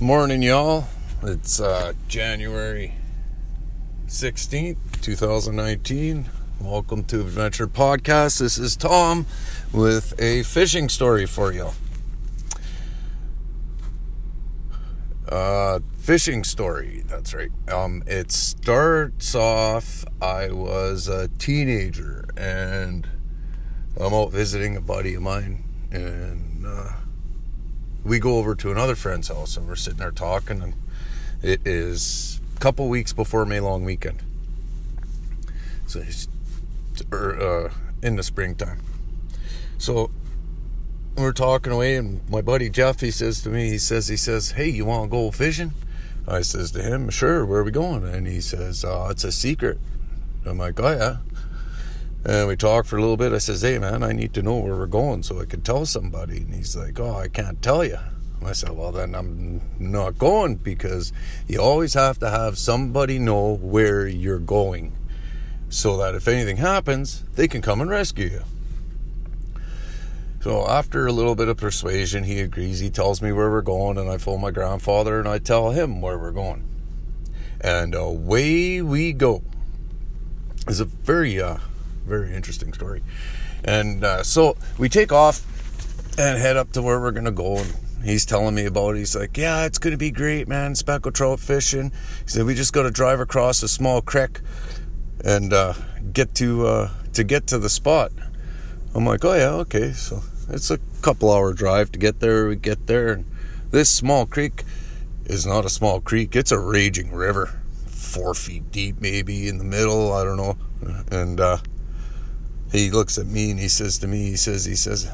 Morning, y'all. It's uh, January 16th, 2019. Welcome to Adventure Podcast. This is Tom with a fishing story for you. Uh, fishing story, that's right. Um, it starts off, I was a teenager and I'm out visiting a buddy of mine and uh, we go over to another friend's house and we're sitting there talking and it is a couple weeks before May long weekend. So he's or, uh, in the springtime. So we're talking away and my buddy Jeff he says to me he says he says hey you want to go fishing? I says to him sure where are we going? And he says uh, it's a secret. I'm like oh yeah and we talked for a little bit. I says, "Hey, man, I need to know where we're going so I can tell somebody." And he's like, "Oh, I can't tell you." I said, "Well, then I'm not going because you always have to have somebody know where you're going, so that if anything happens, they can come and rescue you." So after a little bit of persuasion, he agrees. He tells me where we're going, and I phone my grandfather and I tell him where we're going, and away we go. It's a very uh, very interesting story. And uh, so we take off and head up to where we're gonna go. And he's telling me about it. He's like, "Yeah, it's gonna be great, man. Speckled trout fishing." He said, "We just got to drive across a small creek and uh, get to uh, to get to the spot." I'm like, "Oh yeah, okay." So it's a couple hour drive to get there. We get there, and this small creek is not a small creek. It's a raging river, four feet deep, maybe in the middle. I don't know, and uh, he looks at me and he says to me, he says, he says,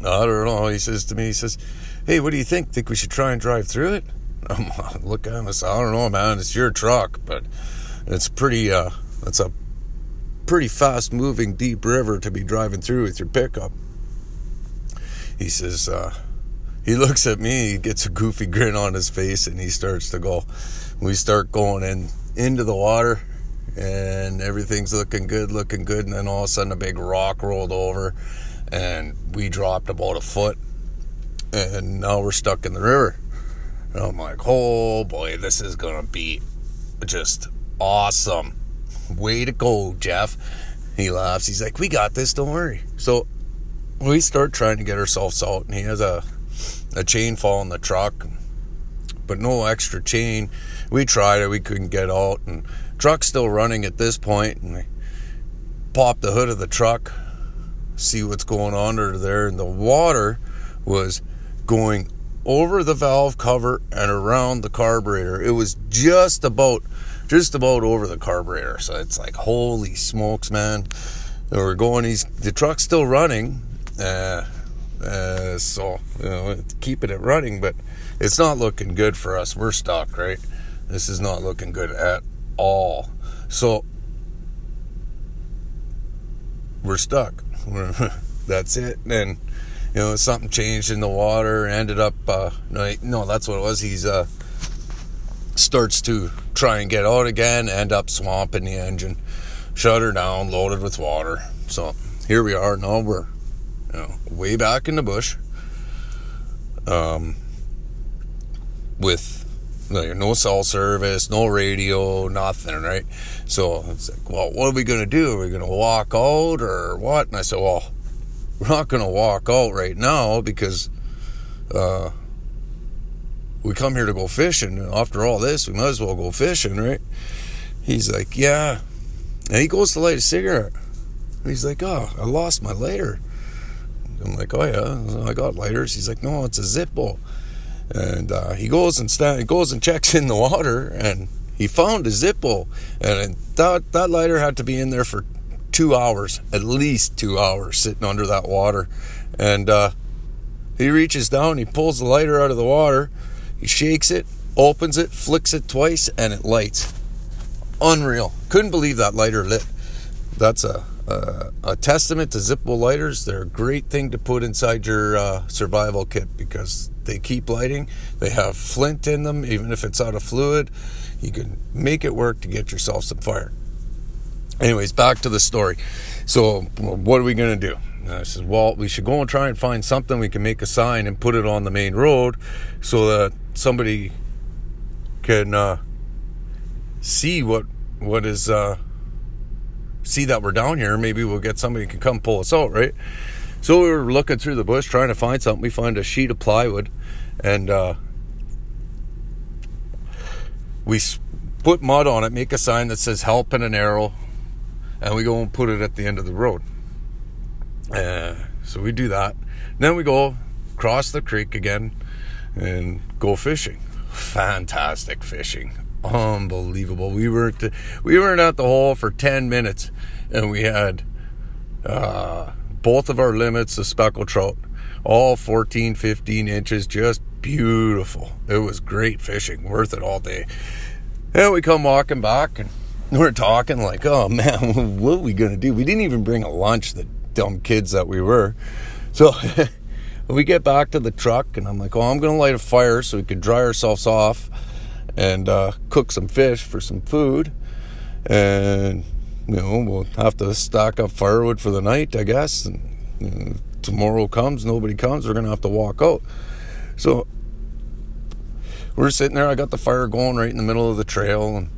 I don't know. He says to me, he says, Hey, what do you think? Think we should try and drive through it? I'm look at him. I say, I don't know, man. It's your truck, but it's pretty. Uh, it's a pretty fast moving deep river to be driving through with your pickup. He says, uh, he looks at me, he gets a goofy grin on his face, and he starts to go. We start going in into the water, and everything's looking good, looking good. And then all of a sudden, a big rock rolled over, and we dropped about a foot, and now we're stuck in the river. And I'm like, oh boy, this is gonna be just awesome. Way to go, Jeff. He laughs. He's like, we got this, don't worry. So we start trying to get ourselves out, and he has a a chain fall in the truck, but no extra chain. We tried it, we couldn't get out, and Truck's still running at this point, and we pop the hood of the truck, see what's going on under there, and the water was going over the valve cover and around the carburetor. It was just about just about over the carburetor. So it's like holy smokes, man. And we're going he's the truck's still running. Uh, uh, so you know, keeping it running, but it's not looking good for us. We're stuck, right? This is not looking good at all. So we're stuck. that's it. And you know, something changed in the water. Ended up, uh, no, no, that's what it was. He's uh, starts to try and get out again. End up swamping the engine, shut her down, loaded with water. So here we are. Now we're, you know, way back in the bush. Um, with no cell service, no radio, nothing, right? So it's like, well, what are we going to do? Are we going to walk out or what? And I said, well, we're not going to walk out right now because uh, we come here to go fishing. After all this, we might as well go fishing, right? He's like, yeah. And he goes to light a cigarette. He's like, oh, I lost my lighter. I'm like, oh yeah, I got lighters. He's like, no, it's a Zippo and uh, he goes and goes and checks in the water, and he found a Zippo, and that that lighter had to be in there for two hours, at least two hours, sitting under that water, and uh, he reaches down, he pulls the lighter out of the water, he shakes it, opens it, flicks it twice, and it lights. Unreal. Couldn't believe that lighter lit. That's a uh, a testament to Zippo lighters. They're a great thing to put inside your uh, survival kit because they keep lighting. They have flint in them, even if it's out of fluid. You can make it work to get yourself some fire. Anyways, back to the story. So, what are we going to do? And I said, well, we should go and try and find something we can make a sign and put it on the main road so that somebody can uh, see what what is uh, see that we're down here. Maybe we'll get somebody can come pull us out, right? So we were looking through the bush trying to find something. We find a sheet of plywood, and uh, we put mud on it, make a sign that says "Help" and an arrow, and we go and put it at the end of the road. Uh, so we do that. Then we go cross the creek again and go fishing. Fantastic fishing, unbelievable. We were the, we weren't at the hole for ten minutes, and we had uh, both of our limits of speckled trout, all 14, 15 inches, just beautiful. It was great fishing, worth it all day. And we come walking back and we're talking like, oh man, what are we gonna do? We didn't even bring a lunch, the dumb kids that we were. So we get back to the truck and I'm like, oh, I'm gonna light a fire so we could dry ourselves off and uh, cook some fish for some food. And you know, we'll have to stock up firewood for the night, I guess. And you know, tomorrow comes, nobody comes, we're gonna have to walk out. So we're sitting there. I got the fire going right in the middle of the trail, and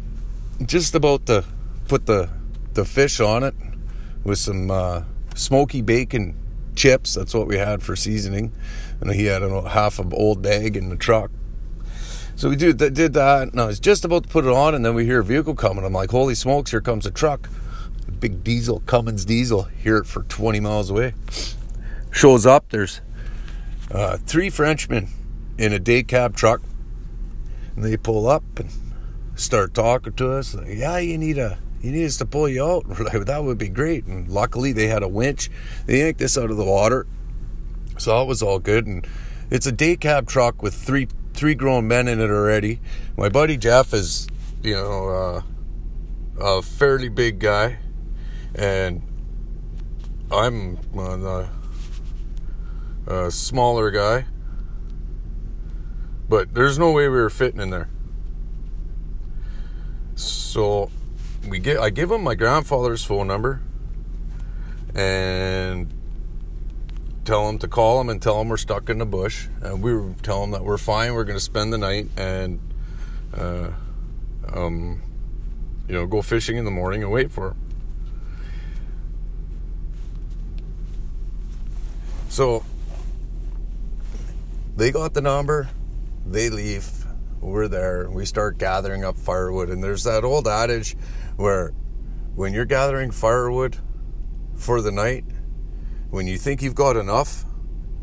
just about to put the the fish on it with some uh, smoky bacon chips. That's what we had for seasoning, and he had a half an old bag in the truck. So we did, did that, and I was just about to put it on, and then we hear a vehicle coming. I'm like, "Holy smokes! Here comes a truck, big diesel, Cummins diesel. Hear it for 20 miles away. Shows up. There's uh, three Frenchmen in a day cab truck and they pull up and start talking to us. Like, yeah, you need a you need us to pull you out. We're like, that would be great. And luckily, they had a winch. They yanked us out of the water, so it was all good. And it's a day cab truck with three three grown men in it already. My buddy Jeff is, you know, uh, a fairly big guy, and I'm a, a smaller guy. But there's no way we were fitting in there. So we get I give him my grandfather's phone number and tell him to call him and tell him we're stuck in the bush. And we tell him that we're fine, we're gonna spend the night and uh, um, you know, go fishing in the morning and wait for him. So they got the number they leave, we're there, we start gathering up firewood. And there's that old adage where when you're gathering firewood for the night, when you think you've got enough,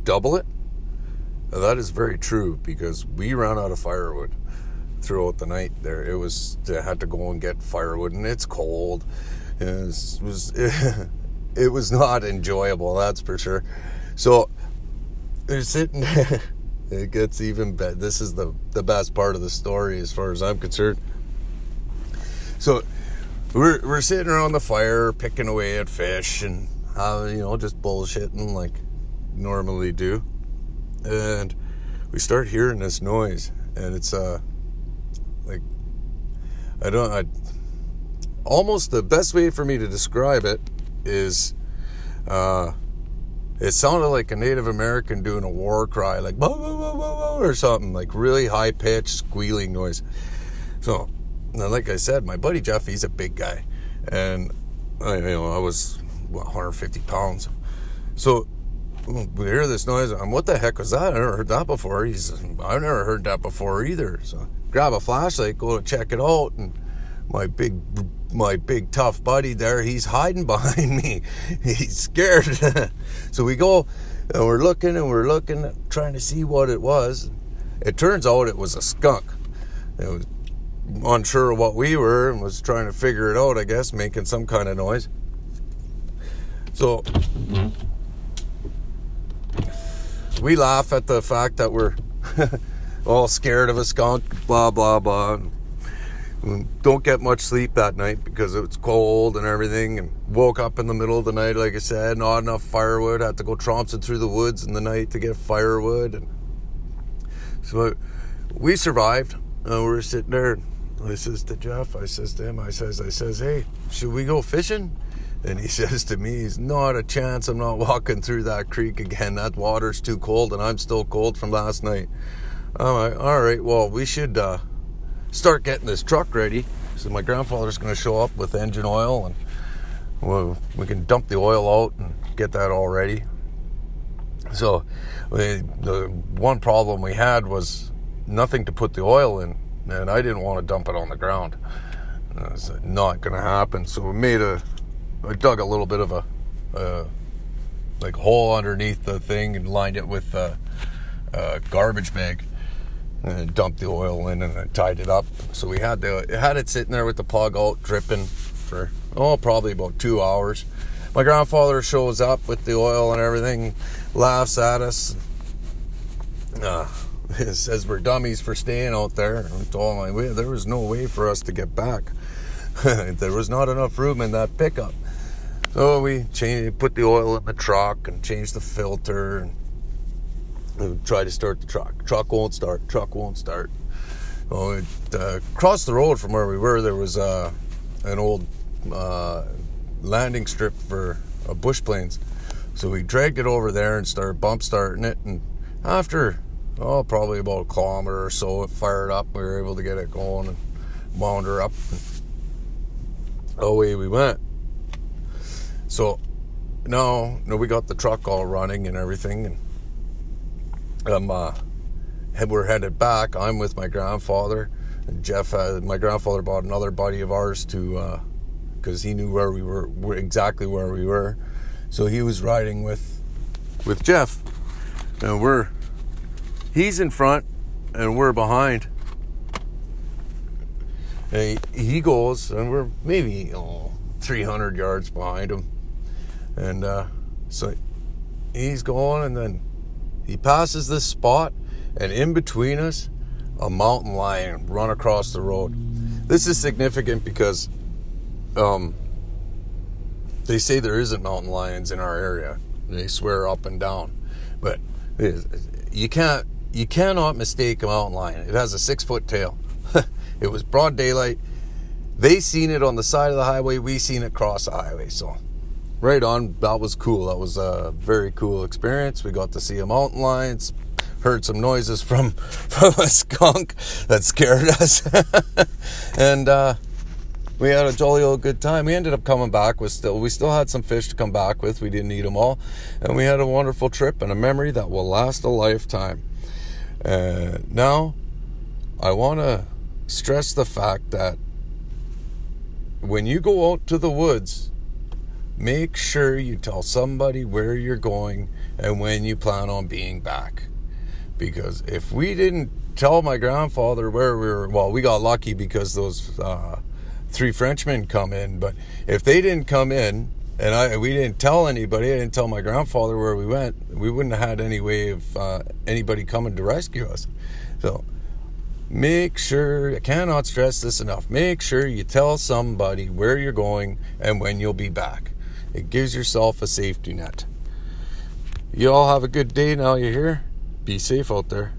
double it. Now, that is very true because we ran out of firewood throughout the night there. It was, I had to go and get firewood and it's cold. It was, it was, not enjoyable, that's for sure. So, they're sitting it gets even better. This is the the best part of the story, as far as I'm concerned. So we're we're sitting around the fire, picking away at fish, and uh, you know, just bullshitting like normally do, and we start hearing this noise, and it's uh like I don't I almost the best way for me to describe it is uh it sounded like a Native American doing a war cry, like bah, bah, bah, or something, like really high pitched squealing noise. So, like I said, my buddy Jeff, he's a big guy, and I, you know I was what, 150 pounds. So we hear this noise. I'm, what the heck was that? I never heard that before. He's, I've never heard that before either. So grab a flashlight, go to check it out, and my big my big tough buddy there, he's hiding behind me. He's scared. so we go and we're looking and we're looking, trying to see what it was. It turns out it was a skunk. It was unsure of what we were and was trying to figure it out, I guess, making some kind of noise. So we laugh at the fact that we're all scared of a skunk, blah, blah, blah don't get much sleep that night because it was cold and everything and woke up in the middle of the night like i said not enough firewood had to go tromping through the woods in the night to get firewood and so we survived and we were sitting there i says to jeff i says to him i says i says hey should we go fishing And he says to me, he's not a chance I'm not walking through that creek again. That water's too cold and I'm still cold from last night. I'm like, all right, well, we should uh, start getting this truck ready. So my grandfather's going to show up with engine oil and we can dump the oil out and get that all ready. So we, the one problem we had was nothing to put the oil in, and I didn't want to dump it on the ground. It's not going to happen. So we made a, I dug a little bit of a, a like hole underneath the thing and lined it with a, a garbage bag and dumped the oil in and I tied it up. So we had the had it sitting there with the plug out dripping for oh probably about two hours. My grandfather shows up with the oil and everything, laughs at us. Uh, says we're dummies for staying out there. Told him there was no way for us to get back. there was not enough room in that pickup. So we changed, put the oil in the truck and changed the filter and try to start the truck. Truck won't start. Truck won't start. Well, it, uh, across the road from where we were, there was uh, an old uh, landing strip for uh, bush planes. So we dragged it over there and started bump starting it. And after, oh, probably about a kilometer or so, it fired up. We were able to get it going and wound her up. And away we went. So now, now we got the truck all running and everything. And um, uh, we're headed back. I'm with my grandfather. And Jeff, had, my grandfather bought another buddy of ours to, because uh, he knew where we were, exactly where we were. So he was riding with, with Jeff, and we're, he's in front, and we're behind. And he, he goes, and we're maybe oh, 300 yards behind him, and uh, so he's going, and then he passes this spot, and in between us, a mountain lion run across the road. This is significant because um, they say there isn't mountain lions in our area. They swear up and down, but you can't you cannot mistake a mountain lion. It has a six foot tail. it was broad daylight. They seen it on the side of the highway. We seen it cross the highway. So right on. That was cool. That was a very cool experience. We got to see a mountain lion, heard some noises from from a skunk that scared us, and uh, we had a jolly old good time. We ended up coming back with still we still had some fish to come back with. We didn't eat them all, and we had a wonderful trip and a memory that will last a lifetime. Uh, now, I want to stress the fact that when you go out to the woods make sure you tell somebody where you're going and when you plan on being back. Because if we didn't tell my grandfather where we were, well, we got lucky because those uh, three Frenchmen come in. But if they didn't come in and I we didn't tell anybody, I didn't tell my grandfather where we went, we wouldn't have had any way of uh, anybody coming to rescue us. So make sure, I cannot stress this enough, make sure you tell somebody where you're going and when you'll be back. It gives yourself a safety net. You all have a good day now you're here. Be safe out there.